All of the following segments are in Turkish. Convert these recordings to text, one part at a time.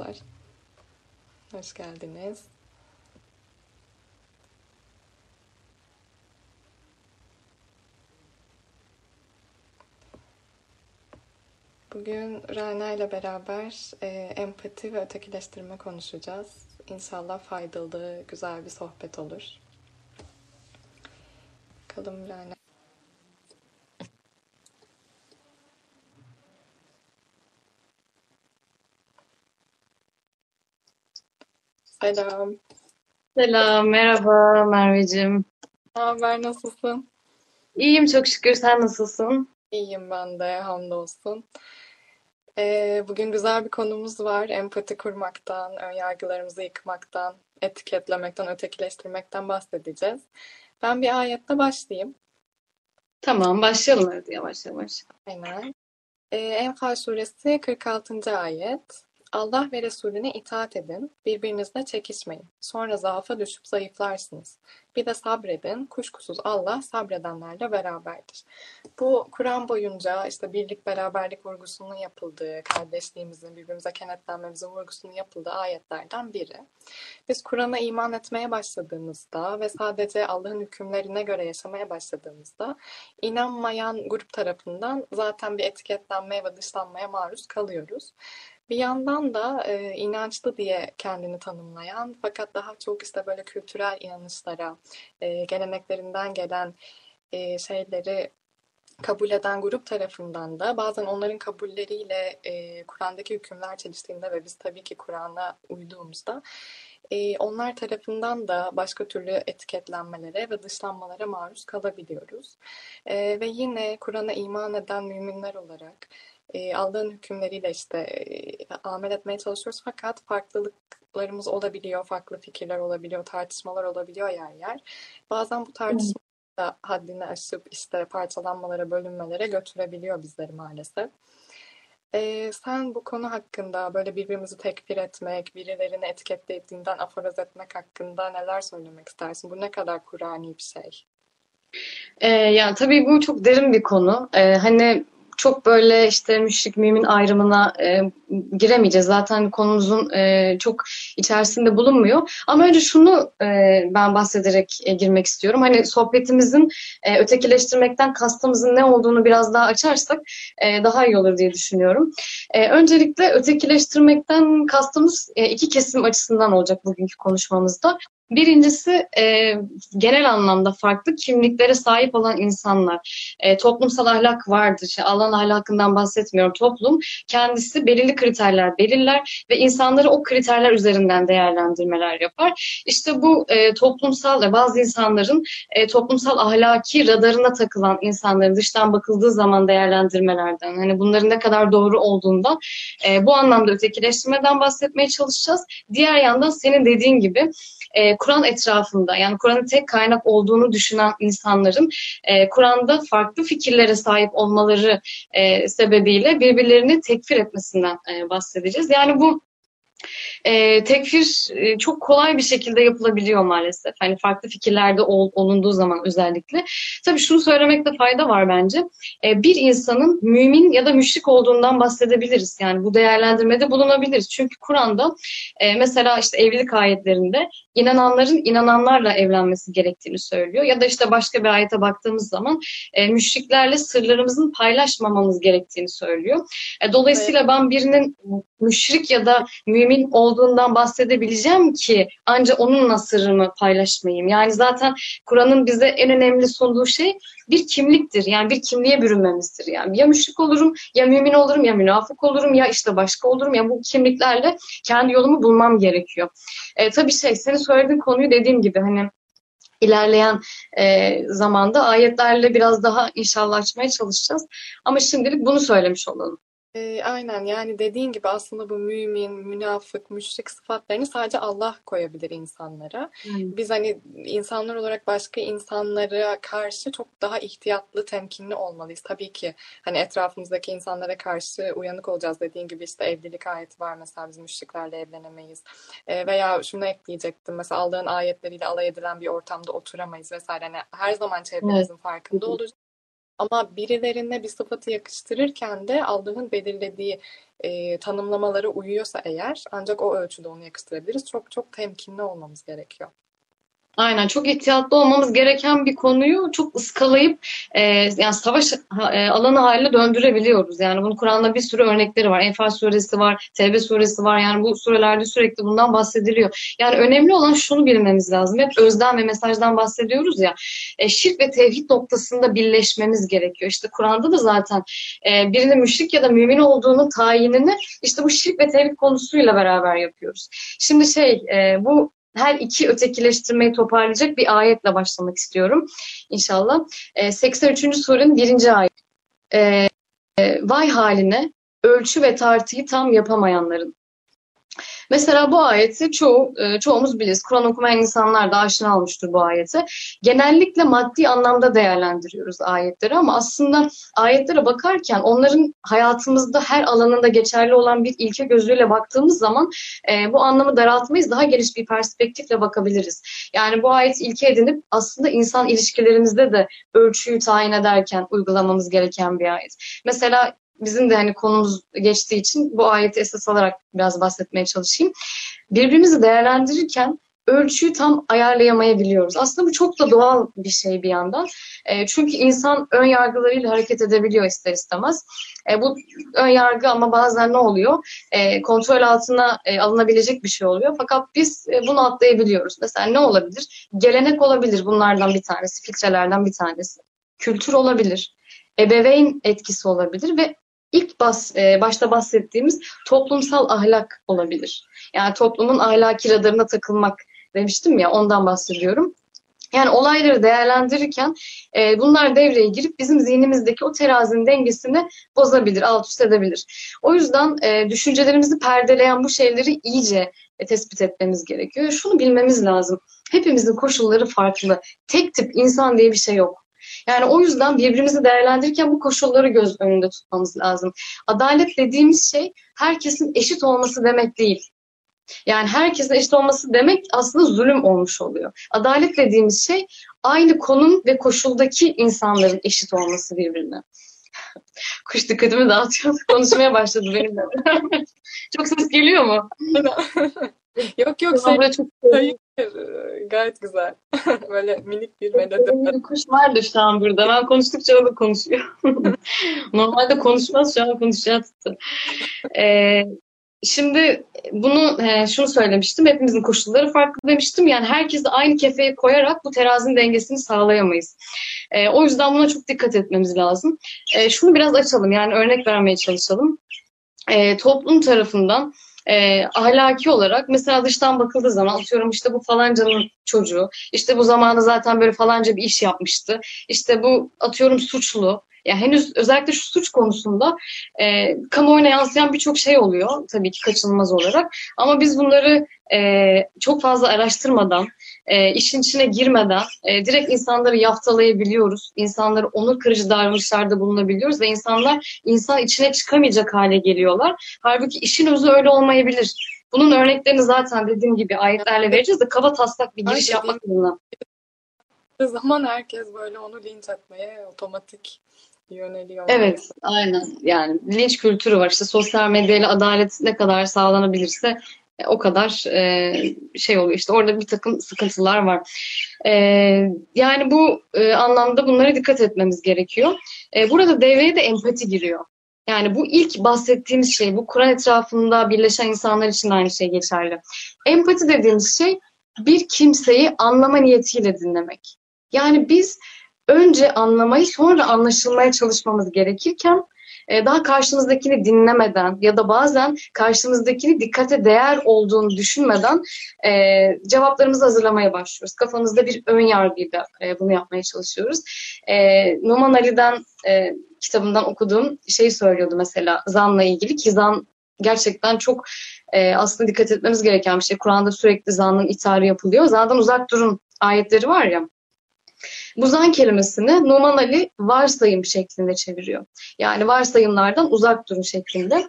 Merhabalar. Hoş geldiniz. Bugün Rana ile beraber e, empati ve ötekileştirme konuşacağız. İnşallah faydalı, güzel bir sohbet olur. Bakalım Rana. Selam. Selam, merhaba Merveciğim. Ne haber, nasılsın? İyiyim çok şükür. Sen nasılsın? İyiyim ben de, hamdolsun. Ee, bugün güzel bir konumuz var. Empati kurmaktan, önyargılarımızı yıkmaktan, etiketlemekten, ötekileştirmekten bahsedeceğiz. Ben bir ayetle başlayayım. Tamam, başlayalım hadi yavaş yavaş. Aynen. Ee, Enfal suresi 46. ayet. Allah ve Resulüne itaat edin, birbirinizle çekişmeyin. Sonra zaafa düşüp zayıflarsınız. Bir de sabredin, kuşkusuz Allah sabredenlerle beraberdir. Bu Kur'an boyunca işte birlik beraberlik vurgusunun yapıldığı, kardeşliğimizin birbirimize kenetlenmemizin vurgusunun yapıldığı ayetlerden biri. Biz Kur'an'a iman etmeye başladığımızda ve sadece Allah'ın hükümlerine göre yaşamaya başladığımızda inanmayan grup tarafından zaten bir etiketlenmeye ve dışlanmaya maruz kalıyoruz. Bir yandan da e, inançlı diye kendini tanımlayan fakat daha çok işte böyle kültürel inanışlara, e, geleneklerinden gelen e, şeyleri kabul eden grup tarafından da bazen onların kabulleriyle e, Kur'an'daki hükümler çeliştiğinde ve biz tabii ki Kur'an'a uyduğumuzda e, onlar tarafından da başka türlü etiketlenmelere ve dışlanmalara maruz kalabiliyoruz. E, ve yine Kur'an'a iman eden müminler olarak e, Allah'ın hükümleriyle işte e, amel etmeye çalışıyoruz fakat farklılıklarımız olabiliyor, farklı fikirler olabiliyor, tartışmalar olabiliyor yer yer. Bazen bu tartışma da haddini aşıp işte parçalanmalara, bölünmelere götürebiliyor bizleri maalesef. Ee, sen bu konu hakkında böyle birbirimizi tekfir etmek, birilerini etiketlediğinden aforoz etmek hakkında neler söylemek istersin? Bu ne kadar Kur'ani bir şey? Ee, yani tabii bu çok derin bir konu. Ee, hani çok böyle işte müşrik mümin ayrımına e, giremeyeceğiz. Zaten konumuzun e, çok içerisinde bulunmuyor. Ama önce şunu e, ben bahsederek e, girmek istiyorum. Hani sohbetimizin e, ötekileştirmekten kastımızın ne olduğunu biraz daha açarsak e, daha iyi olur diye düşünüyorum. E, öncelikle ötekileştirmekten kastımız e, iki kesim açısından olacak bugünkü konuşmamızda. Birincisi e, genel anlamda farklı kimliklere sahip olan insanlar. E, toplumsal ahlak vardır. İşte Allah'ın ahlakından bahsetmiyorum. Toplum kendisi belirli kriterler belirler ve insanları o kriterler üzerinden değerlendirmeler yapar. İşte bu e, toplumsal, bazı insanların e, toplumsal ahlaki radarına takılan insanların dıştan bakıldığı zaman değerlendirmelerden, hani bunların ne kadar doğru olduğundan e, bu anlamda ötekileştirmeden bahsetmeye çalışacağız. Diğer yandan senin dediğin gibi e, Kur'an etrafında yani Kur'an'ın tek kaynak olduğunu düşünen insanların e, Kur'an'da farklı fikirlere sahip olmaları e, sebebiyle birbirlerini tekfir etmesinden e, bahsedeceğiz. Yani bu e, tekfir e, çok kolay bir şekilde yapılabiliyor maalesef. Hani farklı fikirlerde ol, olunduğu zaman özellikle. Tabii şunu söylemekte fayda var bence. E, bir insanın mümin ya da müşrik olduğundan bahsedebiliriz. Yani bu değerlendirmede bulunabiliriz. Çünkü Kur'an'da e, mesela işte evlilik ayetlerinde inananların inananlarla evlenmesi gerektiğini söylüyor. Ya da işte başka bir ayete baktığımız zaman e, müşriklerle sırlarımızın paylaşmamamız gerektiğini söylüyor. E, dolayısıyla ben birinin müşrik ya da mümin olduğundan bahsedebileceğim ki ancak onunla sırrımı paylaşmayayım. Yani zaten Kur'an'ın bize en önemli sunduğu şey bir kimliktir. Yani bir kimliğe bürünmemizdir. Yani ya müşrik olurum, ya mümin olurum, ya münafık olurum, ya işte başka olurum. Ya bu kimliklerle kendi yolumu bulmam gerekiyor. E, tabii şey, senin söylediğin konuyu dediğim gibi hani ilerleyen e, zamanda ayetlerle biraz daha inşallah açmaya çalışacağız. Ama şimdilik bunu söylemiş olalım. E, aynen yani dediğin gibi aslında bu mümin, münafık, müşrik sıfatlarını sadece Allah koyabilir insanlara. Hmm. Biz hani insanlar olarak başka insanlara karşı çok daha ihtiyatlı, temkinli olmalıyız. Tabii ki hani etrafımızdaki insanlara karşı uyanık olacağız. Dediğin gibi işte evlilik ayeti var mesela biz müşriklerle evlenemeyiz. E, veya şunu ekleyecektim mesela Allah'ın ayetleriyle alay edilen bir ortamda oturamayız vesaire. Yani her zaman çevremizin evet. farkında olacağız Ama birilerine bir sıfatı yakıştırırken de Allah'ın belirlediği e, tanımlamalara uyuyorsa eğer ancak o ölçüde onu yakıştırabiliriz. Çok çok temkinli olmamız gerekiyor. Aynen çok ihtiyatlı olmamız gereken bir konuyu çok ıskalayıp e, yani savaş e, alanı haline döndürebiliyoruz. Yani bunun Kur'an'da bir sürü örnekleri var. Enfal suresi var, Tevbe suresi var. Yani bu surelerde sürekli bundan bahsediliyor. Yani önemli olan şunu bilmemiz lazım. Hep özden ve mesajdan bahsediyoruz ya. E, şirk ve tevhid noktasında birleşmemiz gerekiyor. İşte Kur'an'da da zaten e, birinin müşrik ya da mümin olduğunu tayinini işte bu şirk ve tevhid konusuyla beraber yapıyoruz. Şimdi şey e, bu her iki ötekileştirmeyi toparlayacak bir ayetle başlamak istiyorum inşallah. E, 83. surenin birinci ayet. E, e, vay haline ölçü ve tartıyı tam yapamayanların. Mesela bu ayeti çoğu, e, çoğumuz biliriz. Kur'an okumayan insanlar da aşina olmuştur bu ayete. Genellikle maddi anlamda değerlendiriyoruz ayetleri ama aslında ayetlere bakarken onların hayatımızda her alanında geçerli olan bir ilke gözüyle baktığımız zaman e, bu anlamı daraltmayız. Daha geniş bir perspektifle bakabiliriz. Yani bu ayet ilke edinip aslında insan ilişkilerimizde de ölçüyü tayin ederken uygulamamız gereken bir ayet. Mesela bizim de hani konumuz geçtiği için bu ayeti esas alarak biraz bahsetmeye çalışayım. Birbirimizi değerlendirirken ölçüyü tam ayarlayamayabiliyoruz. Aslında bu çok da doğal bir şey bir yandan. E, çünkü insan ön yargılarıyla hareket edebiliyor ister istemez. E, bu ön yargı ama bazen ne oluyor? E, kontrol altına e, alınabilecek bir şey oluyor. Fakat biz e, bunu atlayabiliyoruz. Mesela ne olabilir? Gelenek olabilir bunlardan bir tanesi, filtrelerden bir tanesi. Kültür olabilir ebeveyn etkisi olabilir ve ilk bas, e, başta bahsettiğimiz toplumsal ahlak olabilir. Yani toplumun ahlaki radarına takılmak demiştim ya ondan bahsediyorum. Yani olayları değerlendirirken e, bunlar devreye girip bizim zihnimizdeki o terazinin dengesini bozabilir, alt üst edebilir. O yüzden e, düşüncelerimizi perdeleyen bu şeyleri iyice e, tespit etmemiz gerekiyor. Şunu bilmemiz lazım. Hepimizin koşulları farklı. Tek tip insan diye bir şey yok. Yani o yüzden birbirimizi değerlendirirken bu koşulları göz önünde tutmamız lazım. Adalet dediğimiz şey herkesin eşit olması demek değil. Yani herkesin eşit olması demek aslında zulüm olmuş oluyor. Adalet dediğimiz şey aynı konum ve koşuldaki insanların eşit olması birbirine. Kuş dikkatimi dağıtıyor. Konuşmaya başladı benim de. çok ses geliyor mu? yok yok. Sen... Çok... Hayır, gayet güzel. Böyle minik bir. Bir kuş vardı şu an burada. Ben konuştukça o da konuşuyor. Normalde konuşmaz şu an konuşacağı tuttu. Ee, Şimdi bunu e, şunu söylemiştim. Hepimizin koşulları farklı demiştim. Yani herkesi aynı kefeye koyarak bu terazinin dengesini sağlayamayız. E, o yüzden buna çok dikkat etmemiz lazım. E, şunu biraz açalım. Yani örnek vermeye çalışalım. E, toplum tarafından e, ahlaki olarak mesela dıştan bakıldığı zaman atıyorum işte bu falancanın çocuğu, işte bu zamanı zaten böyle falanca bir iş yapmıştı, işte bu atıyorum suçlu, ya henüz özellikle şu suç konusunda e, kamuoyuna yansıyan birçok şey oluyor tabii ki kaçınılmaz olarak. Ama biz bunları e, çok fazla araştırmadan, e, işin içine girmeden e, direkt insanları yaftalayabiliyoruz. İnsanları onur kırıcı davranışlarda bulunabiliyoruz ve insanlar insan içine çıkamayacak hale geliyorlar. Halbuki işin özü öyle olmayabilir. Bunun örneklerini zaten dediğim gibi ayetlerle vereceğiz de kaba taslak bir giriş yapmak adına. zaman herkes böyle onu linç etmeye otomatik yöneliyor. Evet, aynen. Yani linç kültürü var. İşte sosyal medyayla adalet ne kadar sağlanabilirse o kadar e, şey oluyor. İşte orada bir takım sıkıntılar var. E, yani bu e, anlamda bunlara dikkat etmemiz gerekiyor. E, burada devreye de empati giriyor. Yani bu ilk bahsettiğimiz şey, bu Kur'an etrafında birleşen insanlar için aynı şey geçerli. Empati dediğimiz şey bir kimseyi anlama niyetiyle dinlemek. Yani biz önce anlamayı sonra anlaşılmaya çalışmamız gerekirken e, daha karşımızdakini dinlemeden ya da bazen karşımızdakini dikkate değer olduğunu düşünmeden e, cevaplarımızı hazırlamaya başlıyoruz. Kafamızda bir ön yargıyla e, bunu yapmaya çalışıyoruz. E, Numan Ali'den e, kitabından okuduğum şeyi söylüyordu mesela zanla ilgili ki zan gerçekten çok e, aslında dikkat etmemiz gereken bir şey. Kur'an'da sürekli zanın itharı yapılıyor. Zandan uzak durun ayetleri var ya. Bu zan kelimesini Numan Ali varsayım şeklinde çeviriyor. Yani varsayımlardan uzak durun şeklinde.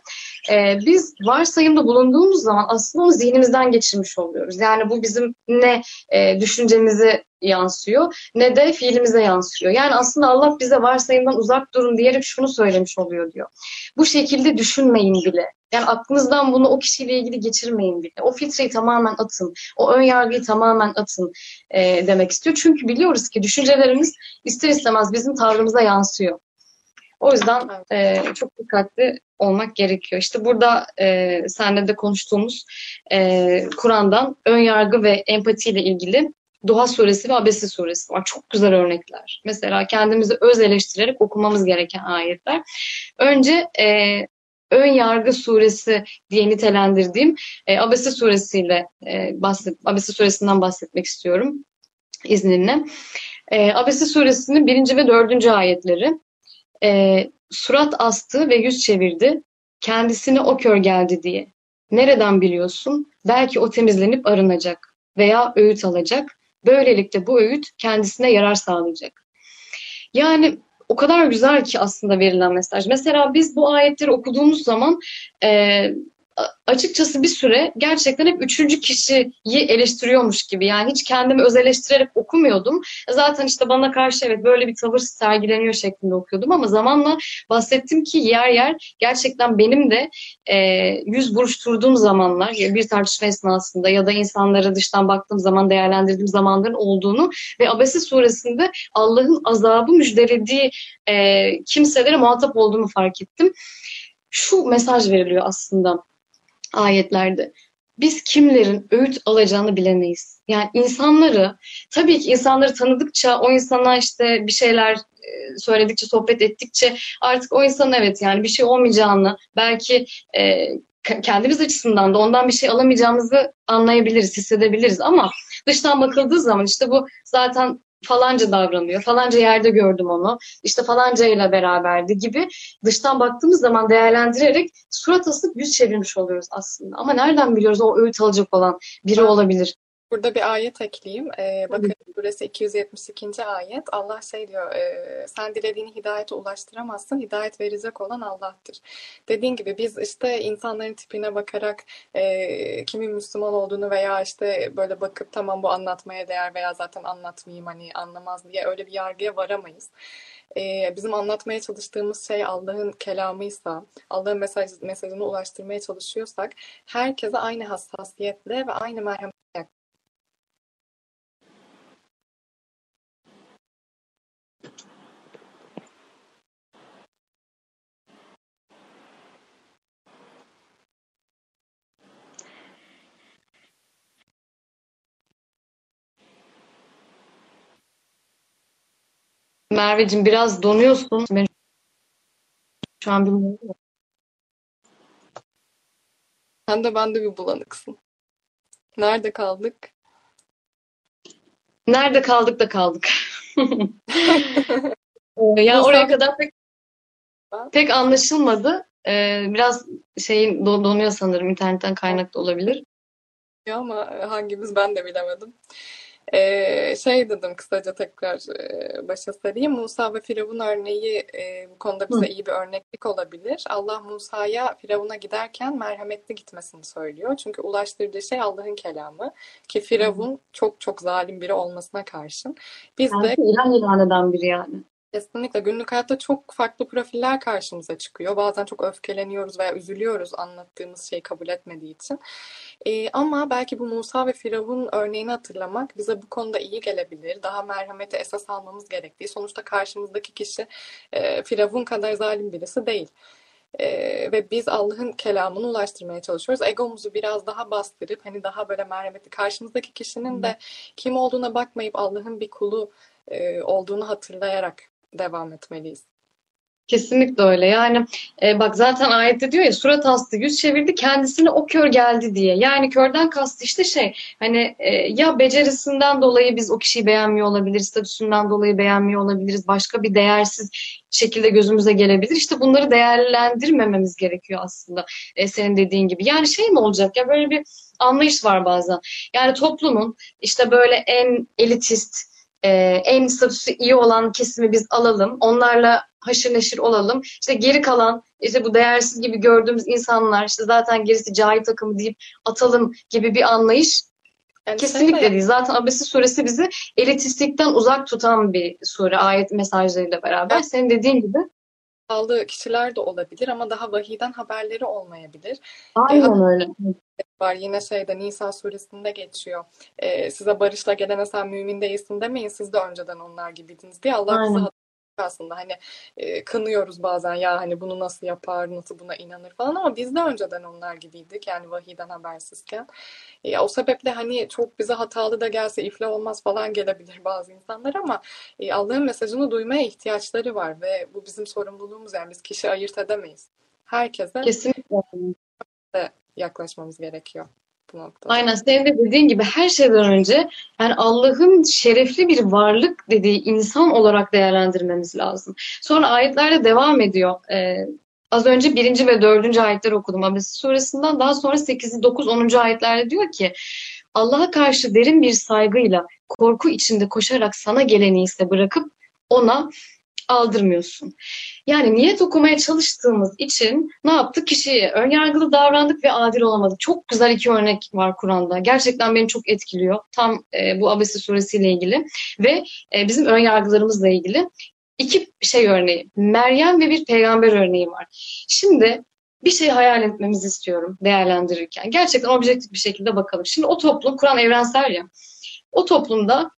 Ee, biz varsayımda bulunduğumuz zaman aslında onu zihnimizden geçirmiş oluyoruz. Yani bu bizim ne e, düşüncemizi yansıyor ne de fiilimize yansıyor. Yani aslında Allah bize varsayımdan uzak durun diyerek şunu söylemiş oluyor diyor. Bu şekilde düşünmeyin bile. Yani aklınızdan bunu o kişiyle ilgili geçirmeyin bile. O filtreyi tamamen atın. O ön yargıyı tamamen atın e, demek istiyor. Çünkü biliyoruz ki düşüncelerimiz ister istemez bizim tavrımıza yansıyor. O yüzden e, çok dikkatli olmak gerekiyor. İşte burada e, senle de konuştuğumuz e, Kur'an'dan ön yargı ve empati ile ilgili Doğa suresi ve Abese suresi var. Çok güzel örnekler. Mesela kendimizi öz eleştirerek okumamız gereken ayetler. Önce e, ön yargı suresi diye nitelendirdiğim e, Abese suresiyle e, bahset, Abese suresinden bahsetmek istiyorum izninle. E, Abese suresinin birinci ve dördüncü ayetleri e, surat astı ve yüz çevirdi. Kendisine o kör geldi diye. Nereden biliyorsun? Belki o temizlenip arınacak veya öğüt alacak. Böylelikle bu öğüt kendisine yarar sağlayacak. Yani o kadar güzel ki aslında verilen mesaj. Mesela biz bu ayetleri okuduğumuz zaman e, açıkçası bir süre gerçekten hep üçüncü kişiyi eleştiriyormuş gibi. Yani hiç kendimi öz eleştirerek okumuyordum. Zaten işte bana karşı evet böyle bir tavır sergileniyor şeklinde okuyordum ama zamanla bahsettim ki yer yer gerçekten benim de e, yüz buruşturduğum zamanlar bir tartışma esnasında ya da insanlara dıştan baktığım zaman değerlendirdiğim zamanların olduğunu ve Abese suresinde Allah'ın azabı müjdelediği e, kimselere muhatap olduğumu fark ettim. Şu mesaj veriliyor aslında ayetlerde. Biz kimlerin öğüt alacağını bilemeyiz. Yani insanları, tabii ki insanları tanıdıkça, o insana işte bir şeyler e, söyledikçe, sohbet ettikçe artık o insan evet yani bir şey olmayacağını, belki e, kendimiz açısından da ondan bir şey alamayacağımızı anlayabiliriz, hissedebiliriz ama dıştan bakıldığı zaman işte bu zaten falanca davranıyor, falanca yerde gördüm onu, işte falanca ile beraberdi gibi dıştan baktığımız zaman değerlendirerek surat asıp yüz çevirmiş oluyoruz aslında. Ama nereden biliyoruz o öğüt alacak olan biri olabilir? Burada bir ayet ekleyeyim. Ee, bakın burası 272. ayet. Allah şey diyor, e, sen dilediğini hidayete ulaştıramazsın, hidayet verecek olan Allah'tır. Dediğin gibi biz işte insanların tipine bakarak e, kimin Müslüman olduğunu veya işte böyle bakıp tamam bu anlatmaya değer veya zaten anlatmayayım hani anlamaz diye öyle bir yargıya varamayız. Ee, bizim anlatmaya çalıştığımız şey Allah'ın kelamıysa, Allah'ın mesaj, mesajını ulaştırmaya çalışıyorsak herkese aynı hassasiyetle ve aynı merhamet Merveciğim biraz donuyorsun. Ben şu an bilmiyorum. Sen de ben de bir bulanıksın. Nerede kaldık? Nerede kaldık da kaldık. Ee, yani oraya kadar pek pek anlaşılmadı. Ee, biraz şeyin donuyor sanırım internetten kaynaklı olabilir. Ya ama hangimiz ben de bilemedim. Ee, şey dedim kısaca tekrar e, başa sarayım. Musa ve Firavun örneği e, bu konuda bize Hı. iyi bir örneklik olabilir. Allah Musa'ya Firavun'a giderken merhametli gitmesini söylüyor. Çünkü ulaştırdığı şey Allah'ın kelamı. Ki Firavun Hı. çok çok zalim biri olmasına karşın. Biz yani de ilan eden biri yani. Kesinlikle günlük hayatta çok farklı profiller karşımıza çıkıyor. Bazen çok öfkeleniyoruz veya üzülüyoruz anlattığımız şeyi kabul etmediği için. Ee, ama belki bu Musa ve Firavun örneğini hatırlamak bize bu konuda iyi gelebilir. Daha merhameti esas almamız gerektiği. Sonuçta karşımızdaki kişi e, Firavun kadar zalim birisi değil. Ee, ve biz Allah'ın kelamını ulaştırmaya çalışıyoruz. Egomuzu biraz daha bastırıp hani daha böyle merhametli karşımızdaki kişinin de kim olduğuna bakmayıp Allah'ın bir kulu e, olduğunu hatırlayarak devam etmeliyiz. Kesinlikle öyle. Yani e, bak zaten ayette diyor ya surat astı, yüz çevirdi, kendisine o kör geldi diye. Yani körden kastı işte şey hani e, ya becerisinden dolayı biz o kişiyi beğenmiyor olabiliriz, statüsünden dolayı beğenmiyor olabiliriz, başka bir değersiz şekilde gözümüze gelebilir. İşte bunları değerlendirmememiz gerekiyor aslında e, senin dediğin gibi. Yani şey mi olacak ya böyle bir anlayış var bazen. Yani toplumun işte böyle en elitist, e, en statüsü iyi olan kesimi biz alalım. Onlarla haşır neşir olalım. İşte geri kalan işte bu değersiz gibi gördüğümüz insanlar işte zaten gerisi cahil takımı deyip atalım gibi bir anlayış Yani Kesinlikle değil. Zaten Abese suresi bizi elitistlikten uzak tutan bir sure ayet mesajlarıyla beraber. Senin dediğin gibi. bağlı kişiler de olabilir ama daha vahiyden haberleri olmayabilir. Aynen öyle. Var. Yine şeyde Nisa suresinde geçiyor. Ee, size barışla gelene sen mümin değilsin demeyin. Siz de önceden onlar gibiydiniz diye Allah bizi aslında. Hani e, kınıyoruz bazen ya hani bunu nasıl yapar, nasıl buna inanır falan ama biz de önceden onlar gibiydik. Yani vahiyden habersizken. E, o sebeple hani çok bize hatalı da gelse iflah olmaz falan gelebilir bazı insanlar ama e, Allah'ın mesajını duymaya ihtiyaçları var ve bu bizim sorumluluğumuz yani biz kişi ayırt edemeyiz. Herkese Kesinlikle. Yaklaşmamız gerekiyor bu noktada. Aynen senin de dediğin gibi her şeyden önce yani Allah'ın şerefli bir varlık dediği insan olarak değerlendirmemiz lazım. Sonra ayetlerle devam ediyor. Ee, az önce birinci ve dördüncü ayetleri okudum Abese suresinden. Daha sonra 8, 9, 10. ayetlerde diyor ki Allah'a karşı derin bir saygıyla korku içinde koşarak sana geleni ise bırakıp ona aldırmıyorsun. Yani niyet okumaya çalıştığımız için ne yaptık? Kişiye önyargılı davrandık ve adil olamadık. Çok güzel iki örnek var Kur'an'da. Gerçekten beni çok etkiliyor. Tam e, bu Abese suresiyle ilgili ve e, bizim önyargılarımızla ilgili. iki şey örneği. Meryem ve bir peygamber örneği var. Şimdi bir şey hayal etmemizi istiyorum değerlendirirken. Gerçekten objektif bir şekilde bakalım. Şimdi o toplum, Kur'an evrensel ya. O toplumda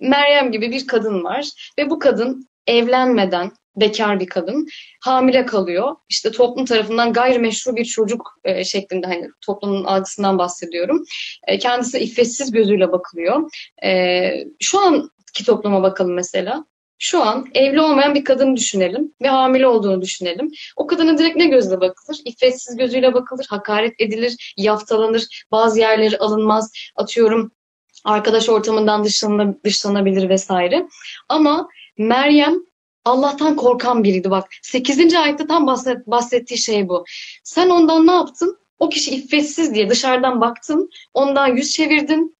Meryem gibi bir kadın var ve bu kadın evlenmeden bekar bir kadın hamile kalıyor. İşte toplum tarafından gayrimeşru bir çocuk e, şeklinde hani toplumun algısından bahsediyorum. E, kendisi iffetsiz gözüyle bakılıyor. E, şu anki topluma bakalım mesela. Şu an evli olmayan bir kadın düşünelim ve hamile olduğunu düşünelim. O kadına direkt ne gözle bakılır? İffetsiz gözüyle bakılır, hakaret edilir, yaftalanır, bazı yerleri alınmaz. Atıyorum arkadaş ortamından dışlanabilir vesaire. Ama Meryem Allah'tan korkan biriydi bak. 8. ayette tam bahset, bahsettiği şey bu. Sen ondan ne yaptın? O kişi iffetsiz diye dışarıdan baktın. Ondan yüz çevirdin.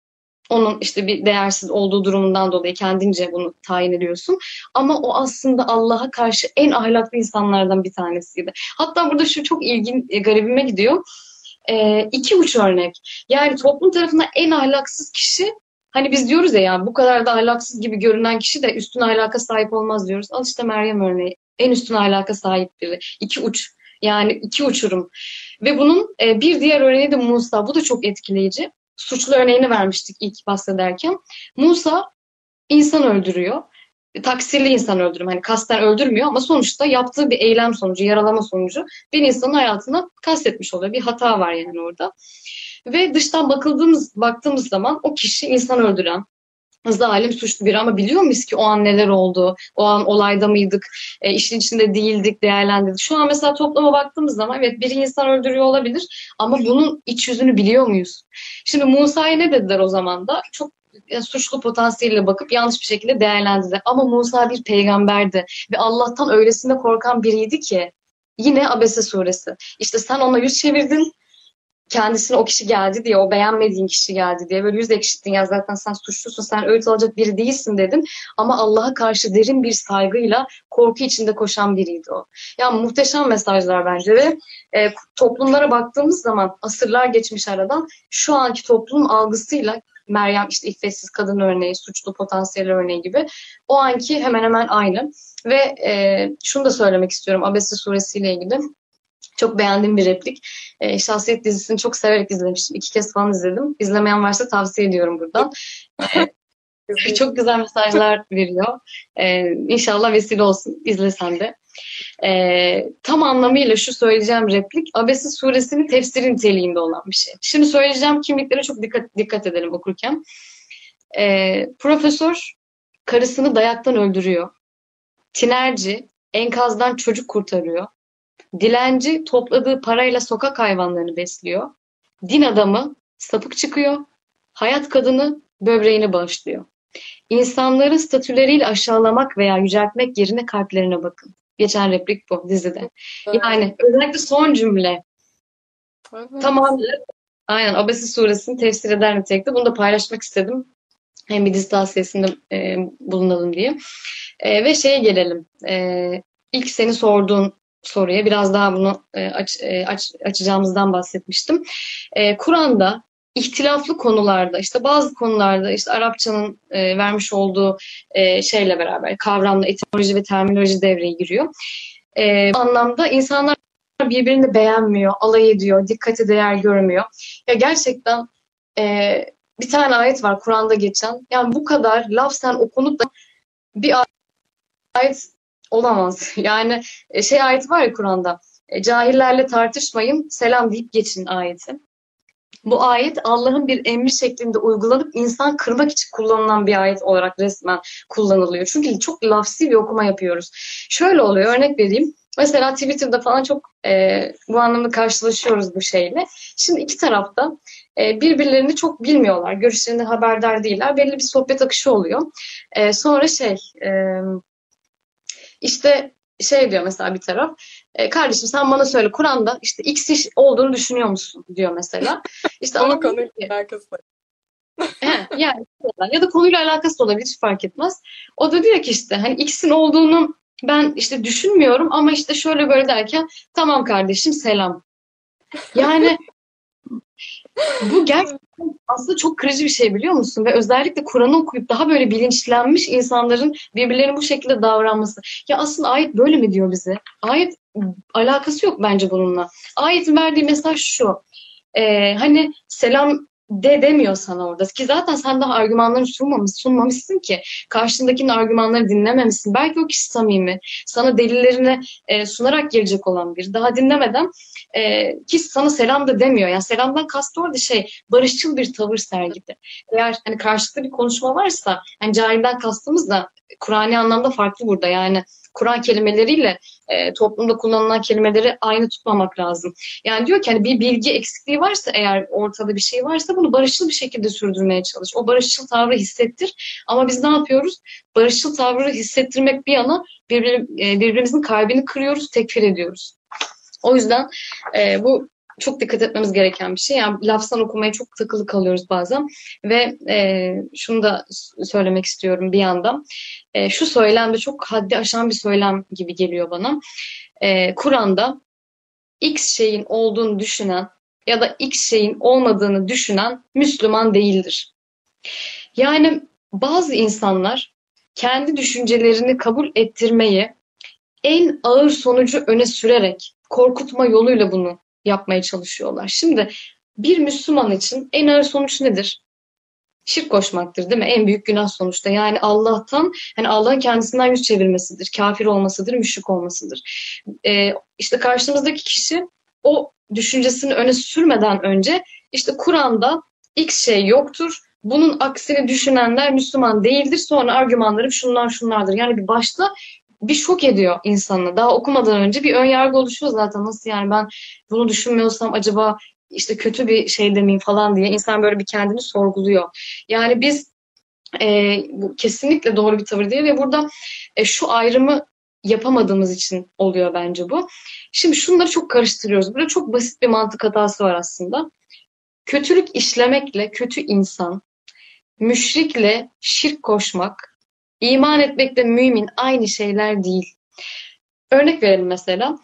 Onun işte bir değersiz olduğu durumundan dolayı kendince bunu tayin ediyorsun. Ama o aslında Allah'a karşı en ahlaklı insanlardan bir tanesiydi. Hatta burada şu çok ilgin, e, garibime gidiyor. Ee, iki uç örnek. Yani toplum tarafından en ahlaksız kişi Hani biz diyoruz ya yani bu kadar da ahlaksız gibi görünen kişi de üstün ahlaka sahip olmaz diyoruz. Al işte Meryem örneği. En üstün ahlaka sahip biri. İki uç. Yani iki uçurum. Ve bunun e, bir diğer örneği de Musa. Bu da çok etkileyici. Suçlu örneğini vermiştik ilk bahsederken. Musa insan öldürüyor. Taksirli insan öldürüyor. Hani kasten öldürmüyor ama sonuçta yaptığı bir eylem sonucu, yaralama sonucu bir insanın hayatına kastetmiş oluyor. Bir hata var yani orada. Ve dıştan bakıldığımız, baktığımız zaman o kişi insan öldüren, zalim, suçlu biri ama biliyor muyuz ki o an neler oldu? O an olayda mıydık? E, işin içinde değildik, değerlendirdik. Şu an mesela toplama baktığımız zaman evet biri insan öldürüyor olabilir ama bunun iç yüzünü biliyor muyuz? Şimdi Musa'ya ne dediler o zaman da? Çok yani suçlu potansiyeliyle bakıp yanlış bir şekilde değerlendirdiler. Ama Musa bir peygamberdi ve Allah'tan öylesine korkan biriydi ki yine Abese suresi. İşte sen ona yüz çevirdin, kendisine o kişi geldi diye, o beğenmediğin kişi geldi diye böyle yüz ekşittin ya zaten sen suçlusun, sen öğüt alacak biri değilsin dedin. Ama Allah'a karşı derin bir saygıyla korku içinde koşan biriydi o. Ya muhteşem mesajlar bence ve e, toplumlara baktığımız zaman asırlar geçmiş aradan şu anki toplum algısıyla Meryem işte iffetsiz kadın örneği, suçlu potansiyel örneği gibi o anki hemen hemen aynı. Ve e, şunu da söylemek istiyorum Abese suresiyle ilgili. Çok beğendiğim bir replik. E, Şahsiyet dizisini çok severek izlemiştim. İki kez falan izledim. İzlemeyen varsa tavsiye ediyorum buradan. E, çok güzel mesajlar veriyor. E, inşallah vesile olsun. İzlesen de. E, tam anlamıyla şu söyleyeceğim replik Abese suresinin tefsiri niteliğinde olan bir şey. Şimdi söyleyeceğim kimliklere çok dikkat, dikkat edelim okurken. E, profesör karısını dayaktan öldürüyor. Tinerci enkazdan çocuk kurtarıyor. Dilenci topladığı parayla sokak hayvanlarını besliyor. Din adamı sapık çıkıyor. Hayat kadını böbreğini bağışlıyor. İnsanları statüleriyle aşağılamak veya yüceltmek yerine kalplerine bakın. Geçen replik bu dizide. Yani özellikle son cümle. Evet. Tamam. Aynen Abese suresini tefsir eder nitelikte. Bunu da paylaşmak istedim. Hem bir dizi tavsiyesinde e, bulunalım diye. E, ve şeye gelelim. E, ilk seni sorduğun soruya biraz daha bunu e, aç, e, aç, açacağımızdan bahsetmiştim. E, Kur'an'da ihtilaflı konularda işte bazı konularda işte Arapçanın vermiş olduğu şeyle beraber kavramla etimoloji ve terminoloji devreye giriyor. Bu anlamda insanlar birbirini beğenmiyor, alay ediyor, dikkate değer görmüyor. Ya gerçekten bir tane ayet var Kur'an'da geçen. Yani bu kadar laf sen okunup da bir ayet olamaz. Yani e, şey ayet var ya Kur'an'da. E, cahillerle tartışmayın, selam deyip geçin ayeti. Bu ayet Allah'ın bir emri şeklinde uygulanıp insan kırmak için kullanılan bir ayet olarak resmen kullanılıyor. Çünkü çok lafsi bir okuma yapıyoruz. Şöyle oluyor, örnek vereyim. Mesela Twitter'da falan çok e, bu anlamda karşılaşıyoruz bu şeyle. Şimdi iki tarafta e, birbirlerini çok bilmiyorlar, görüşlerinden haberdar değiller. Belli bir sohbet akışı oluyor. E, sonra şey, e, işte şey diyor mesela bir taraf. E, kardeşim sen bana söyle Kur'an'da işte X iş olduğunu düşünüyor musun diyor mesela. İşte Ama konuyla alakası. He, yani ya da konuyla alakası olabilir hiç fark etmez. O da diyor ki işte hani X'in olduğunu ben işte düşünmüyorum ama işte şöyle böyle derken tamam kardeşim selam. Yani bu gerçekten aslında çok kırıcı bir şey biliyor musun? Ve özellikle Kur'an'ı okuyup daha böyle bilinçlenmiş insanların birbirlerine bu şekilde davranması. Ya aslında ayet böyle mi diyor bize? Ayet alakası yok bence bununla. Ayetin verdiği mesaj şu. Ee, hani selam de demiyor sana orada. Ki zaten sen daha argümanlarını sunmamış, sunmamışsın ki. Karşındakinin argümanları dinlememişsin. Belki o kişi samimi. Sana delillerini e, sunarak gelecek olan bir. Daha dinlemeden e, ki sana selam da demiyor. Yani selamdan kastı orada şey barışçıl bir tavır sergiledi. Eğer hani karşılıklı bir konuşma varsa hani cahilden kastımız da Kur'an'i anlamda farklı burada. Yani Kur'an kelimeleriyle e, toplumda kullanılan kelimeleri aynı tutmamak lazım. Yani diyor ki hani bir bilgi eksikliği varsa eğer ortada bir şey varsa bunu barışçıl bir şekilde sürdürmeye çalış. O barışçıl tavrı hissettir. Ama biz ne yapıyoruz? Barışçıl tavrı hissettirmek bir yana birbir, e, birbirimizin kalbini kırıyoruz, tekfir ediyoruz. O yüzden e, bu çok dikkat etmemiz gereken bir şey. Yani laftan okumaya çok takılı kalıyoruz bazen. Ve e, şunu da söylemek istiyorum bir yandan. E, şu söylem de çok haddi aşan bir söylem gibi geliyor bana. E, Kur'an'da X şeyin olduğunu düşünen ya da X şeyin olmadığını düşünen Müslüman değildir. Yani bazı insanlar kendi düşüncelerini kabul ettirmeyi en ağır sonucu öne sürerek korkutma yoluyla bunu yapmaya çalışıyorlar. Şimdi bir Müslüman için en ağır sonuç nedir? Şirk koşmaktır değil mi? En büyük günah sonuçta. Yani Allah'tan, hani Allah'ın kendisinden yüz çevirmesidir. Kafir olmasıdır, müşrik olmasıdır. Ee, işte karşımızdaki kişi o düşüncesini öne sürmeden önce işte Kur'an'da X şey yoktur. Bunun aksini düşünenler Müslüman değildir. Sonra argümanlarım şunlar şunlardır. Yani bir başta bir şok ediyor insanı. Daha okumadan önce bir ön yargı oluşuyor zaten. Nasıl yani ben bunu düşünmüyorsam acaba işte kötü bir şey demeyeyim falan diye insan böyle bir kendini sorguluyor. Yani biz e, bu kesinlikle doğru bir tavır değil ve burada e, şu ayrımı yapamadığımız için oluyor bence bu. Şimdi şunları çok karıştırıyoruz. Burada çok basit bir mantık hatası var aslında. Kötülük işlemekle kötü insan, müşrikle şirk koşmak, iman etmekle mümin aynı şeyler değil. Örnek verelim mesela.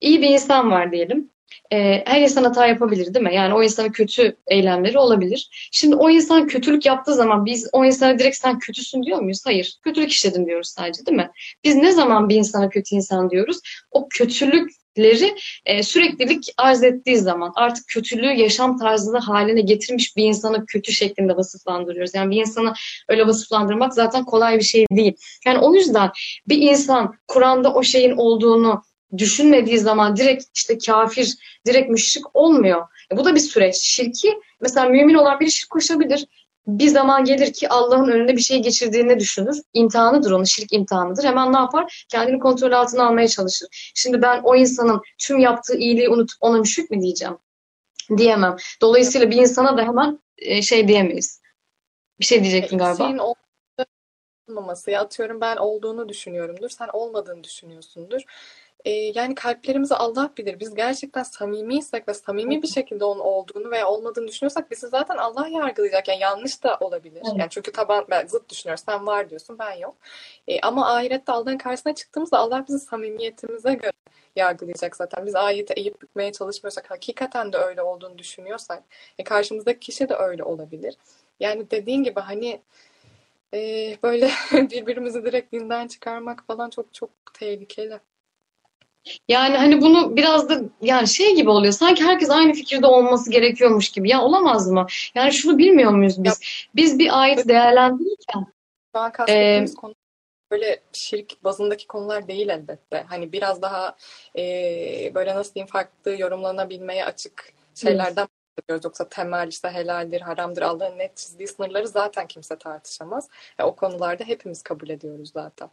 İyi bir insan var diyelim. Ee, her insan hata yapabilir değil mi? Yani o insanın kötü eylemleri olabilir. Şimdi o insan kötülük yaptığı zaman biz o insana direkt sen kötüsün diyor muyuz? Hayır. Kötülük işledin diyoruz sadece değil mi? Biz ne zaman bir insana kötü insan diyoruz? O kötülükleri e, süreklilik arz ettiği zaman artık kötülüğü yaşam tarzını haline getirmiş bir insanı kötü şeklinde vasıflandırıyoruz. Yani bir insanı öyle vasıflandırmak zaten kolay bir şey değil. Yani o yüzden bir insan Kur'an'da o şeyin olduğunu düşünmediği zaman direkt işte kafir, direkt müşrik olmuyor. E bu da bir süreç. Şirki mesela mümin olan biri şirk koşabilir. Bir zaman gelir ki Allah'ın önüne bir şey geçirdiğini düşünür. İmtihanıdır onun, şirk imtihanıdır. Hemen ne yapar? Kendini kontrol altına almaya çalışır. Şimdi ben o insanın tüm yaptığı iyiliği unutup ona müşrik mi diyeceğim? Diyemem. Dolayısıyla bir insana da hemen e, şey diyemeyiz. Bir şey diyecektin galiba. Şeyin olmaması atıyorum ben olduğunu düşünüyorumdur. Sen olmadığını düşünüyorsundur. E, yani kalplerimizi Allah bilir. Biz gerçekten samimiysek ve samimi bir şekilde onun olduğunu veya olmadığını düşünüyorsak bizi zaten Allah yargılayacak. Yani yanlış da olabilir. Evet. Yani çünkü taban ben zıt düşünüyoruz. Sen var diyorsun, ben yok. E, ama ahirette Allah'ın karşısına çıktığımızda Allah bizi samimiyetimize göre yargılayacak zaten. Biz ayeti eğip bükmeye çalışmıyorsak, hakikaten de öyle olduğunu düşünüyorsak, e, karşımızdaki kişi de öyle olabilir. Yani dediğin gibi hani e, böyle birbirimizi direkt dinden çıkarmak falan çok çok tehlikeli. Yani hani bunu biraz da yani şey gibi oluyor. Sanki herkes aynı fikirde olması gerekiyormuş gibi. Ya olamaz mı? Yani şunu bilmiyor muyuz biz? Biz bir ayet değerlendirirken e, kastettiğimiz konu böyle şirk bazındaki konular değil elbette. Hani biraz daha e, böyle nasıl diyeyim farklı yorumlanabilmeye açık şeylerden bahsediyoruz. Yoksa temel işte helaldir, haramdır, Allah'ın net çizdiği sınırları zaten kimse tartışamaz. E, o konularda hepimiz kabul ediyoruz zaten.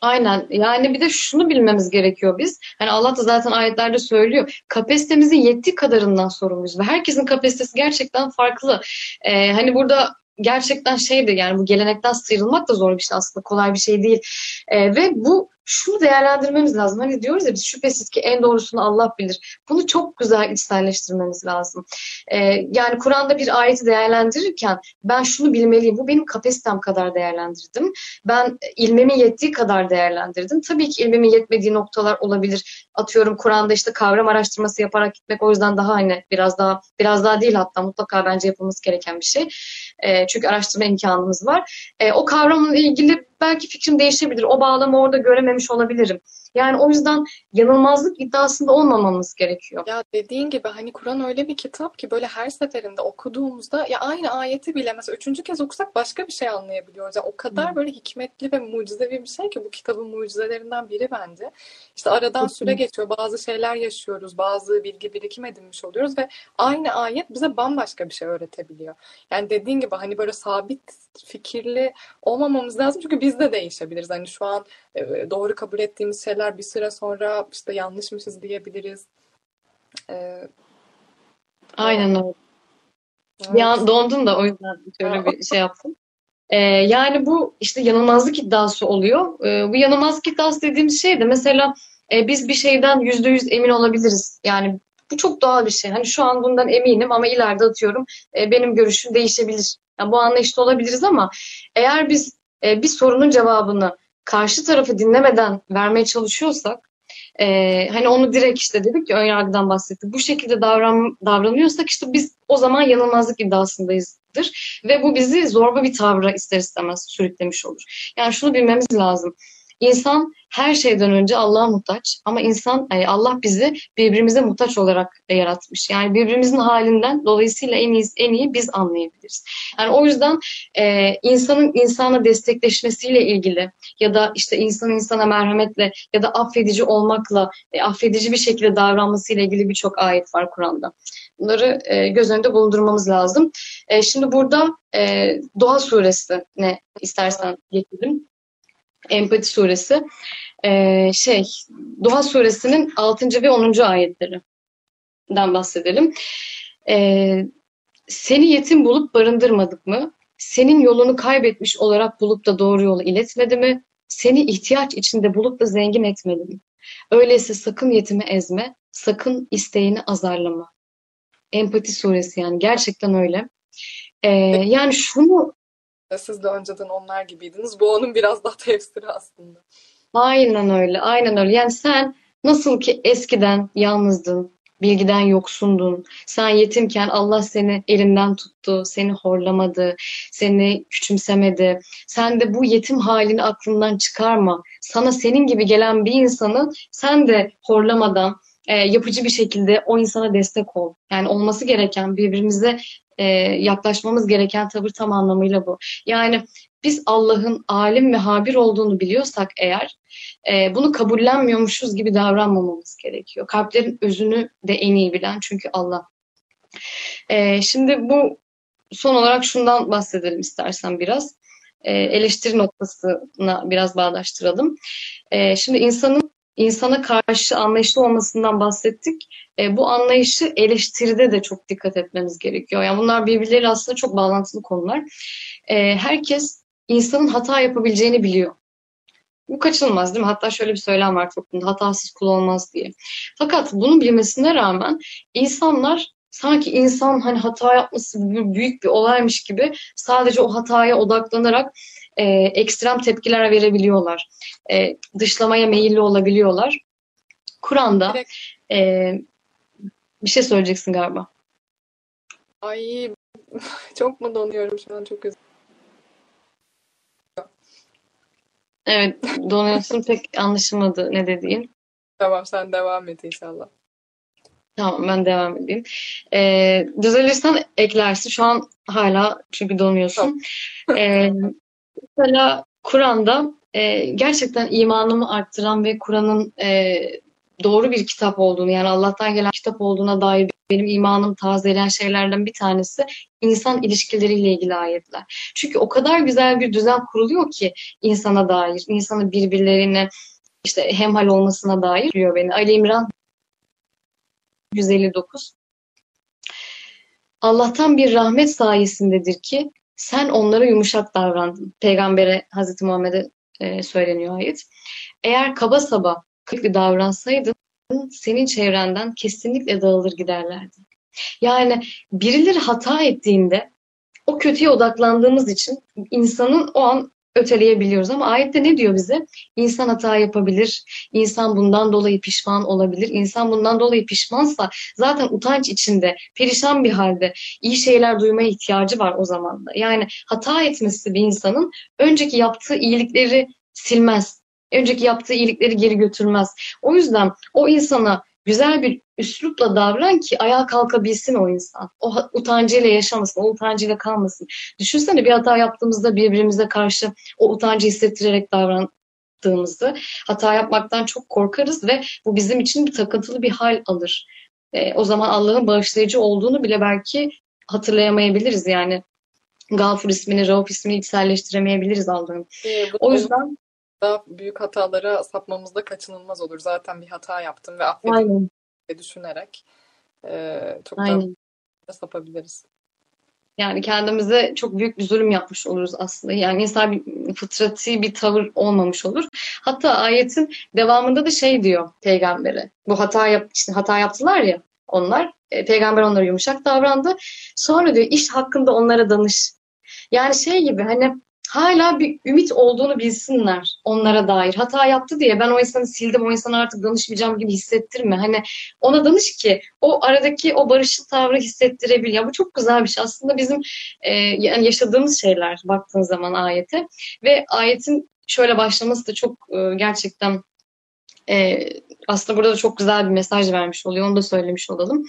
Aynen. Yani bir de şunu bilmemiz gerekiyor biz. Hani Allah da zaten ayetlerde söylüyor. Kapasitemizin yettiği kadarından sorumluyuz ve herkesin kapasitesi gerçekten farklı. Ee, hani burada gerçekten şeydi yani bu gelenekten sıyrılmak da zor bir şey aslında kolay bir şey değil. Ee, ve bu şunu değerlendirmemiz lazım. Hani diyoruz ya biz şüphesiz ki en doğrusunu Allah bilir. Bunu çok güzel içselleştirmemiz lazım. Ee, yani Kur'an'da bir ayeti değerlendirirken ben şunu bilmeliyim. Bu benim kapasitem kadar değerlendirdim. Ben ilmimin yettiği kadar değerlendirdim. Tabii ki ilmimin yetmediği noktalar olabilir. Atıyorum Kur'an'da işte kavram araştırması yaparak gitmek o yüzden daha hani biraz daha biraz daha değil hatta mutlaka bence yapılması gereken bir şey. E, çünkü araştırma imkanımız var. E, o kavramla ilgili belki fikrim değişebilir. O bağlamı orada görememiş olabilirim. Yani o yüzden yanılmazlık iddiasında olmamamız gerekiyor. Ya dediğin gibi hani Kur'an öyle bir kitap ki böyle her seferinde okuduğumuzda ya aynı ayeti bile mesela üçüncü kez okusak başka bir şey anlayabiliyoruz. Yani o kadar böyle hikmetli ve mucizevi bir şey ki bu kitabın mucizelerinden biri bence. İşte aradan süre geçiyor, bazı şeyler yaşıyoruz, bazı bilgi birikim edinmiş oluyoruz ve aynı ayet bize bambaşka bir şey öğretebiliyor. Yani dediğin gibi hani böyle sabit fikirli olmamamız lazım çünkü biz de değişebiliriz. Hani şu an e, doğru kabul ettiğimiz şeyler bir süre sonra işte yanlışmışız diyebiliriz. E, Aynen öyle. Evet. an dondum da o yüzden şöyle Ya, bir şey yaptım. Ee, yani bu işte yanılmazlık iddiası oluyor. Ee, bu yanılmazlık iddiası dediğimiz şey de mesela e, biz bir şeyden yüzde yüz emin olabiliriz. Yani bu çok doğal bir şey. Hani şu an bundan eminim ama ileride atıyorum e, benim görüşüm değişebilir. Yani bu anlayışta olabiliriz ama eğer biz e, bir sorunun cevabını karşı tarafı dinlemeden vermeye çalışıyorsak ee, hani onu direkt işte dedik ya ön yargıdan bahsettik. Bu şekilde davran, davranıyorsak işte biz o zaman yanılmazlık iddiasındayızdır. Ve bu bizi zorba bir tavra ister istemez sürüklemiş olur. Yani şunu bilmemiz lazım. İnsan her şeyden önce Allah'a muhtaç ama insan yani Allah bizi birbirimize muhtaç olarak yaratmış. Yani birbirimizin halinden dolayısıyla en iyi, en iyi biz anlayabiliriz. Yani o yüzden e, insanın insana destekleşmesiyle ilgili ya da işte insan insana merhametle ya da affedici olmakla e, affedici bir şekilde davranmasıyla ilgili birçok ayet var Kur'an'da. Bunları e, göz önünde bulundurmamız lazım. E, şimdi burada e, Doğa suresi ne istersen getirelim. Empati suresi. E, şey, Doğa suresinin 6. ve 10. ayetlerinden bahsedelim. E, seni yetim bulup barındırmadık mı? Senin yolunu kaybetmiş olarak bulup da doğru yolu iletmedi mi? Seni ihtiyaç içinde bulup da zengin etmedi mi? Öyleyse sakın yetimi ezme, sakın isteğini azarlama. Empati suresi yani gerçekten öyle. Ee, yani şunu siz de önceden onlar gibiydiniz. Bu onun biraz daha tefsiri aslında. aynen öyle, aynen öyle. Yani sen nasıl ki eskiden yalnızdın, bilgiden yoksundun, sen yetimken Allah seni elinden tuttu, seni horlamadı, seni küçümsemedi. Sen de bu yetim halini aklından çıkarma. Sana senin gibi gelen bir insanı sen de horlamadan, e, yapıcı bir şekilde o insana destek ol. Yani olması gereken birbirimize e, yaklaşmamız gereken tavır tam anlamıyla bu. Yani biz Allah'ın alim ve habir olduğunu biliyorsak eğer e, bunu kabullenmiyormuşuz gibi davranmamamız gerekiyor. Kalplerin özünü de en iyi bilen çünkü Allah. E, şimdi bu son olarak şundan bahsedelim istersen biraz. E, eleştiri noktasına biraz bağdaştıralım. E, şimdi insanın insana karşı anlayışlı olmasından bahsettik. E, bu anlayışı eleştiride de çok dikkat etmemiz gerekiyor. Yani bunlar birbirleriyle aslında çok bağlantılı konular. E, herkes insanın hata yapabileceğini biliyor. Bu kaçınılmaz değil mi? Hatta şöyle bir söylem var toplumda hatasız kul olmaz diye. Fakat bunu bilmesine rağmen insanlar sanki insan hani hata yapması büyük bir olaymış gibi sadece o hataya odaklanarak e, ekstrem tepkiler verebiliyorlar. E, dışlamaya meyilli olabiliyorlar. Kur'an'da e, bir şey söyleyeceksin galiba. Ay çok mu donuyorum şu an çok üzüldüm. Evet donuyorsun pek anlaşılmadı ne dediğin. Tamam sen devam et inşallah. Tamam ben devam edeyim. Ee, düzelirsen eklersin. Şu an hala çünkü donuyorsun. Ee, mesela Kur'an'da e, gerçekten imanımı arttıran ve Kur'an'ın e, doğru bir kitap olduğunu yani Allah'tan gelen kitap olduğuna dair benim imanımı tazeleyen şeylerden bir tanesi insan ilişkileriyle ilgili ayetler. Çünkü o kadar güzel bir düzen kuruluyor ki insana dair, insanın birbirlerine işte hemhal olmasına dair diyor beni. Ali İmran 159 Allah'tan bir rahmet sayesindedir ki sen onlara yumuşak davrandın. Peygambere Hazreti Muhammed'e e, söyleniyor ayet. Eğer kaba saba kırıklı davransaydın senin çevrenden kesinlikle dağılır giderlerdi. Yani birileri hata ettiğinde o kötüye odaklandığımız için insanın o an öteleyebiliyoruz. Ama ayette ne diyor bize? İnsan hata yapabilir, insan bundan dolayı pişman olabilir. İnsan bundan dolayı pişmansa zaten utanç içinde, perişan bir halde iyi şeyler duymaya ihtiyacı var o zaman da. Yani hata etmesi bir insanın önceki yaptığı iyilikleri silmez. Önceki yaptığı iyilikleri geri götürmez. O yüzden o insana güzel bir üslupla davran ki ayağa kalkabilsin o insan. O utancıyla yaşamasın, o utancıyla kalmasın. Düşünsene bir hata yaptığımızda birbirimize karşı o utancı hissettirerek davrandığımızda hata yapmaktan çok korkarız ve bu bizim için bir takıntılı bir hal alır. E, o zaman Allah'ın bağışlayıcı olduğunu bile belki hatırlayamayabiliriz yani. Gafur ismini, Rauf ismini içselleştiremeyebiliriz Allah'ın. Ee, o yüzden daha büyük hatalara sapmamızda kaçınılmaz olur. Zaten bir hata yaptım ve affedin ve düşünerek e, çok Aynen. da sapabiliriz. Yani kendimize çok büyük bir zulüm yapmış oluruz aslında. Yani insan bir fıtratı bir tavır olmamış olur. Hatta ayetin devamında da şey diyor peygambere. Bu hata yap işte hata yaptılar ya onlar. E, peygamber onlara yumuşak davrandı. Sonra diyor iş hakkında onlara danış. Yani şey gibi hani hala bir ümit olduğunu bilsinler onlara dair. Hata yaptı diye ben o insanı sildim, o insana artık danışmayacağım gibi hissettirme. Hani ona danış ki o aradaki o barışçıl tavrı hissettirebil. Ya bu çok güzel bir şey. Aslında bizim e, yani yaşadığımız şeyler baktığın zaman ayete. Ve ayetin şöyle başlaması da çok e, gerçekten e, aslında burada da çok güzel bir mesaj vermiş oluyor. Onu da söylemiş olalım.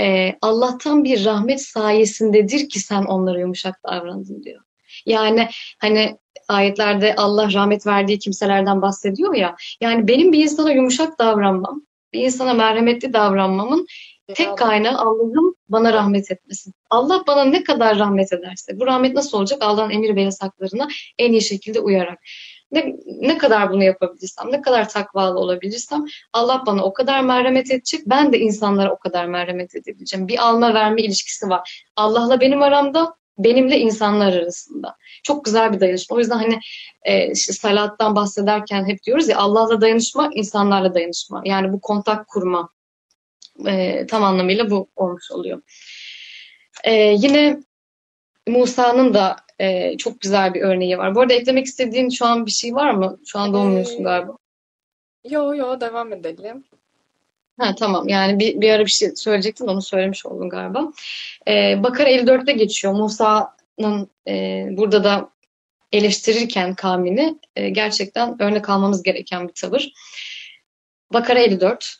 E, Allah'tan bir rahmet sayesindedir ki sen onlara yumuşak davrandın diyor. Yani hani ayetlerde Allah rahmet verdiği kimselerden bahsediyor ya. Yani benim bir insana yumuşak davranmam, bir insana merhametli davranmamın tek kaynağı Allah'ın bana rahmet etmesi. Allah bana ne kadar rahmet ederse, bu rahmet nasıl olacak? Allah'ın emir ve yasaklarına en iyi şekilde uyarak. Ne, ne kadar bunu yapabilirsem, ne kadar takvalı olabilirsem Allah bana o kadar merhamet edecek. Ben de insanlara o kadar merhamet edebileceğim. Bir alma verme ilişkisi var. Allah'la benim aramda, benimle insanlar arasında. Çok güzel bir dayanışma. O yüzden hani e, işte salattan bahsederken hep diyoruz ya Allah'la dayanışma, insanlarla dayanışma. Yani bu kontak kurma e, tam anlamıyla bu olmuş oluyor. E, yine Musa'nın da e, çok güzel bir örneği var. Bu arada eklemek istediğin şu an bir şey var mı? Şu anda olmuyorsun galiba. Yo yo devam edelim. Ha, tamam yani bir, bir ara bir şey söyleyecektin onu söylemiş oldun galiba. Ee, Bakara 54'te geçiyor. Musa'nın e, burada da eleştirirken kavmini e, gerçekten örnek almamız gereken bir tavır. Bakara 54.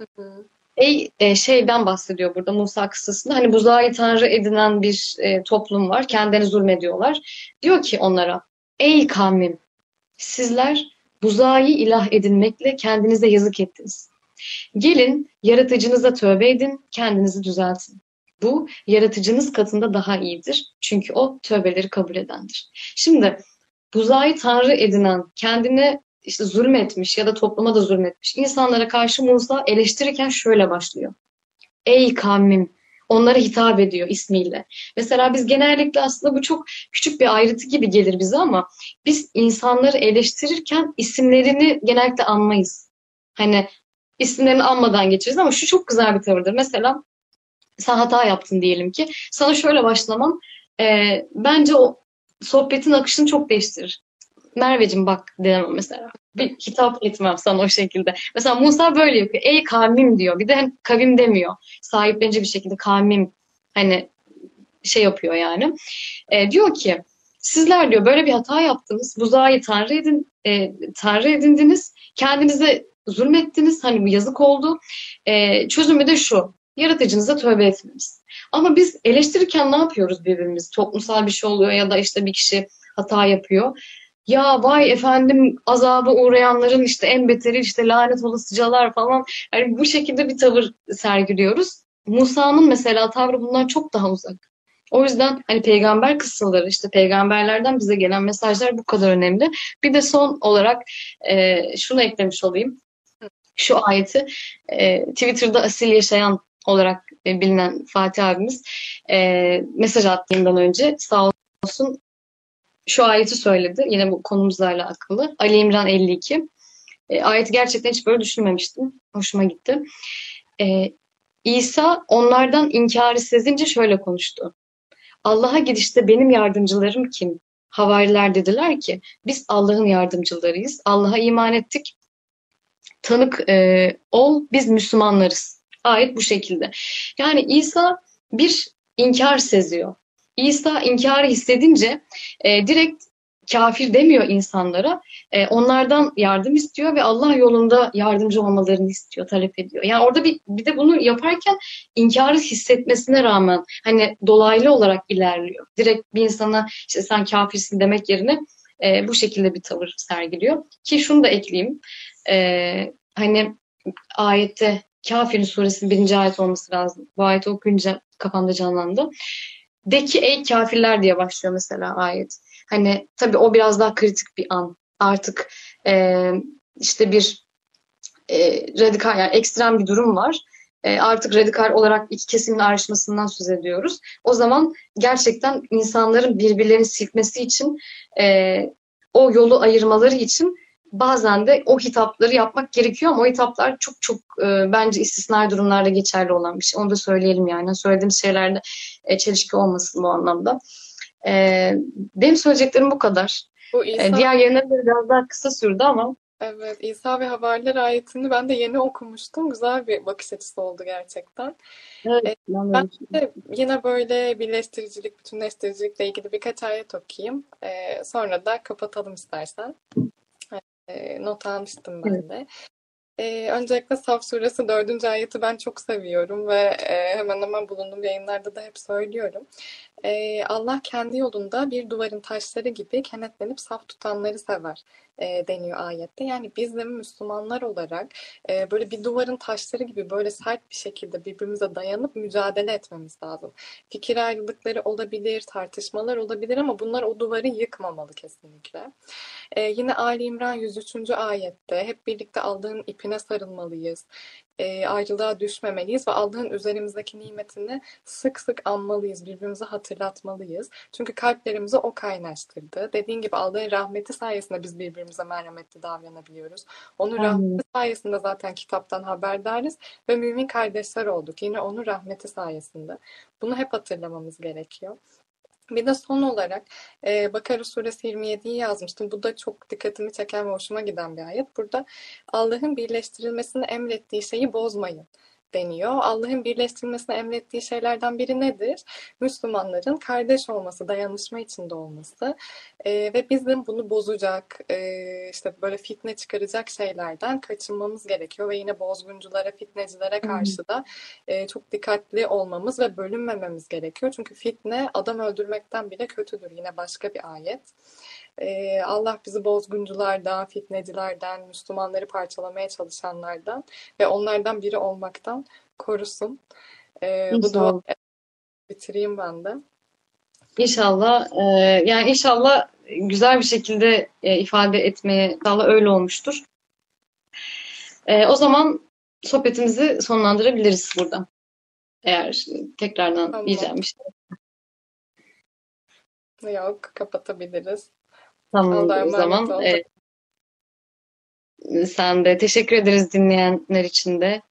Hı hı. Ey e, şeyden bahsediyor burada Musa kıssasında. Hani buzağı tanrı edinen bir e, toplum var. Kendilerini zulmediyorlar. Diyor ki onlara Ey kavmim sizler buzağı ilah edinmekle kendinize yazık ettiniz. Gelin yaratıcınıza tövbe edin, kendinizi düzeltin. Bu yaratıcınız katında daha iyidir. Çünkü o tövbeleri kabul edendir. Şimdi buzağı tanrı edinen, kendine işte zulmetmiş ya da topluma da zulmetmiş insanlara karşı Musa eleştirirken şöyle başlıyor. Ey kavmim onlara hitap ediyor ismiyle. Mesela biz genellikle aslında bu çok küçük bir ayrıntı gibi gelir bize ama biz insanları eleştirirken isimlerini genellikle anmayız. Hani isimlerini anmadan geçeriz ama şu çok güzel bir tavırdır. Mesela sen hata yaptın diyelim ki. Sana şöyle başlamam e, bence o sohbetin akışını çok değiştirir. Merveciğim bak demem mesela. Bir hitap etmem sana o şekilde. Mesela Musa böyle yapıyor. Ey kavmim diyor. Bir de hani kavim demiyor. Sahiplenici bir şekilde kavmim hani şey yapıyor yani. E, diyor ki sizler diyor böyle bir hata yaptınız. Buzağı tanrı edin e, tanrı edindiniz. Kendinize zulmettiniz. Hani bu yazık oldu. E, çözümü de şu. Yaratıcınıza tövbe etmeniz. Ama biz eleştirirken ne yapıyoruz birbirimiz? Toplumsal bir şey oluyor ya da işte bir kişi hata yapıyor. Ya vay efendim azaba uğrayanların işte en beteri işte lanet olasıcalar falan. Yani bu şekilde bir tavır sergiliyoruz. Musa'nın mesela tavrı bundan çok daha uzak. O yüzden hani peygamber kıssaları işte peygamberlerden bize gelen mesajlar bu kadar önemli. Bir de son olarak e, şunu eklemiş olayım. Şu ayeti e, Twitter'da asil yaşayan olarak e, bilinen Fatih abimiz e, mesaj attığından önce sağ olsun şu ayeti söyledi. Yine bu konumuzla alakalı. Ali İmran 52. E, ayeti gerçekten hiç böyle düşünmemiştim. Hoşuma gitti. E, İsa onlardan inkarı sezince şöyle konuştu. Allah'a gidişte benim yardımcılarım kim? Havariler dediler ki biz Allah'ın yardımcılarıyız. Allah'a iman ettik. Tanık e, ol biz Müslümanlarız. Ayet bu şekilde. Yani İsa bir inkar seziyor. İsa inkarı hissedince e, direkt kafir demiyor insanlara. E, onlardan yardım istiyor ve Allah yolunda yardımcı olmalarını istiyor, talep ediyor. Yani orada bir, bir de bunu yaparken inkarı hissetmesine rağmen hani dolaylı olarak ilerliyor. Direkt bir insana işte sen kafirsin demek yerine e, bu şekilde bir tavır sergiliyor. Ki şunu da ekleyeyim. E, hani ayette Kafirin suresinin birinci ayet olması lazım. Bu ayeti okuyunca kafamda canlandı. De ki ey kafirler diye başlıyor mesela ayet. Hani tabii o biraz daha kritik bir an. Artık e, işte bir e, radikal yani ekstrem bir durum var. E, artık radikal olarak iki kesimin ayrışmasından söz ediyoruz. O zaman gerçekten insanların birbirlerini silkmesi için e, o yolu ayırmaları için bazen de o hitapları yapmak gerekiyor ama o hitaplar çok çok e, bence istisnai durumlarda geçerli olan bir şey. Onu da söyleyelim yani. Söylediğimiz şeylerde e, çelişki olmasın bu anlamda. E, benim söyleyeceklerim bu kadar. Bu İsa... e, diğer yayınlar biraz daha kısa sürdü ama Evet, İsa ve Havariler ayetini ben de yeni okumuştum. Güzel bir bakış açısı oldu gerçekten. Evet, ee, ben de yine böyle birleştiricilik, bütünleştiricilikle ilgili birkaç ayet okuyayım. Ee, sonra da kapatalım istersen. E, not almıştım ben de. E, öncelikle Saf Suresi 4. ayeti ben çok seviyorum ve e, hemen hemen bulunduğum yayınlarda da hep söylüyorum. E, Allah kendi yolunda bir duvarın taşları gibi kenetlenip saf tutanları sever e, deniyor ayette. Yani biz de Müslümanlar olarak e, böyle bir duvarın taşları gibi böyle sert bir şekilde birbirimize dayanıp mücadele etmemiz lazım. Fikir ayrılıkları olabilir, tartışmalar olabilir ama bunlar o duvarı yıkmamalı kesinlikle. E, yine Ali İmran 103. ayette hep birlikte aldığın ipine sarılmalıyız e, ayrılığa düşmemeliyiz ve Allah'ın üzerimizdeki nimetini sık sık anmalıyız, birbirimize hatırlatmalıyız. Çünkü kalplerimizi o kaynaştırdı. Dediğin gibi Allah'ın rahmeti sayesinde biz birbirimize merhametli davranabiliyoruz. Onun Aynen. rahmeti sayesinde zaten kitaptan haberdarız ve mümin kardeşler olduk. Yine onun rahmeti sayesinde. Bunu hep hatırlamamız gerekiyor. Bir de son olarak e, Bakara suresi 27'yi yazmıştım. Bu da çok dikkatimi çeken ve hoşuma giden bir ayet. Burada Allah'ın birleştirilmesini emrettiği şeyi bozmayın deniyor. Allah'ın birleştirilmesini emrettiği şeylerden biri nedir? Müslümanların kardeş olması, dayanışma içinde olması e, ve bizim bunu bozacak, e, işte böyle fitne çıkaracak şeylerden kaçınmamız gerekiyor ve yine bozgunculara, fitnecilere karşı da e, çok dikkatli olmamız ve bölünmememiz gerekiyor. Çünkü fitne adam öldürmekten bile kötüdür. Yine başka bir ayet. Ee, Allah bizi bozgunculardan, fitnecilerden, Müslümanları parçalamaya çalışanlardan ve onlardan biri olmaktan korusun. Ee, bu dua bitireyim ben de. İnşallah e, yani inşallah güzel bir şekilde e, ifade etmeye inşallah öyle olmuştur. E, o zaman sohbetimizi sonlandırabiliriz burada. Eğer tekrardan Tamam. diyeceğim bir şey. Yok, kapatabiliriz. Tamam Allah'a o zaman. Ee, sen de teşekkür ederiz dinleyenler için de.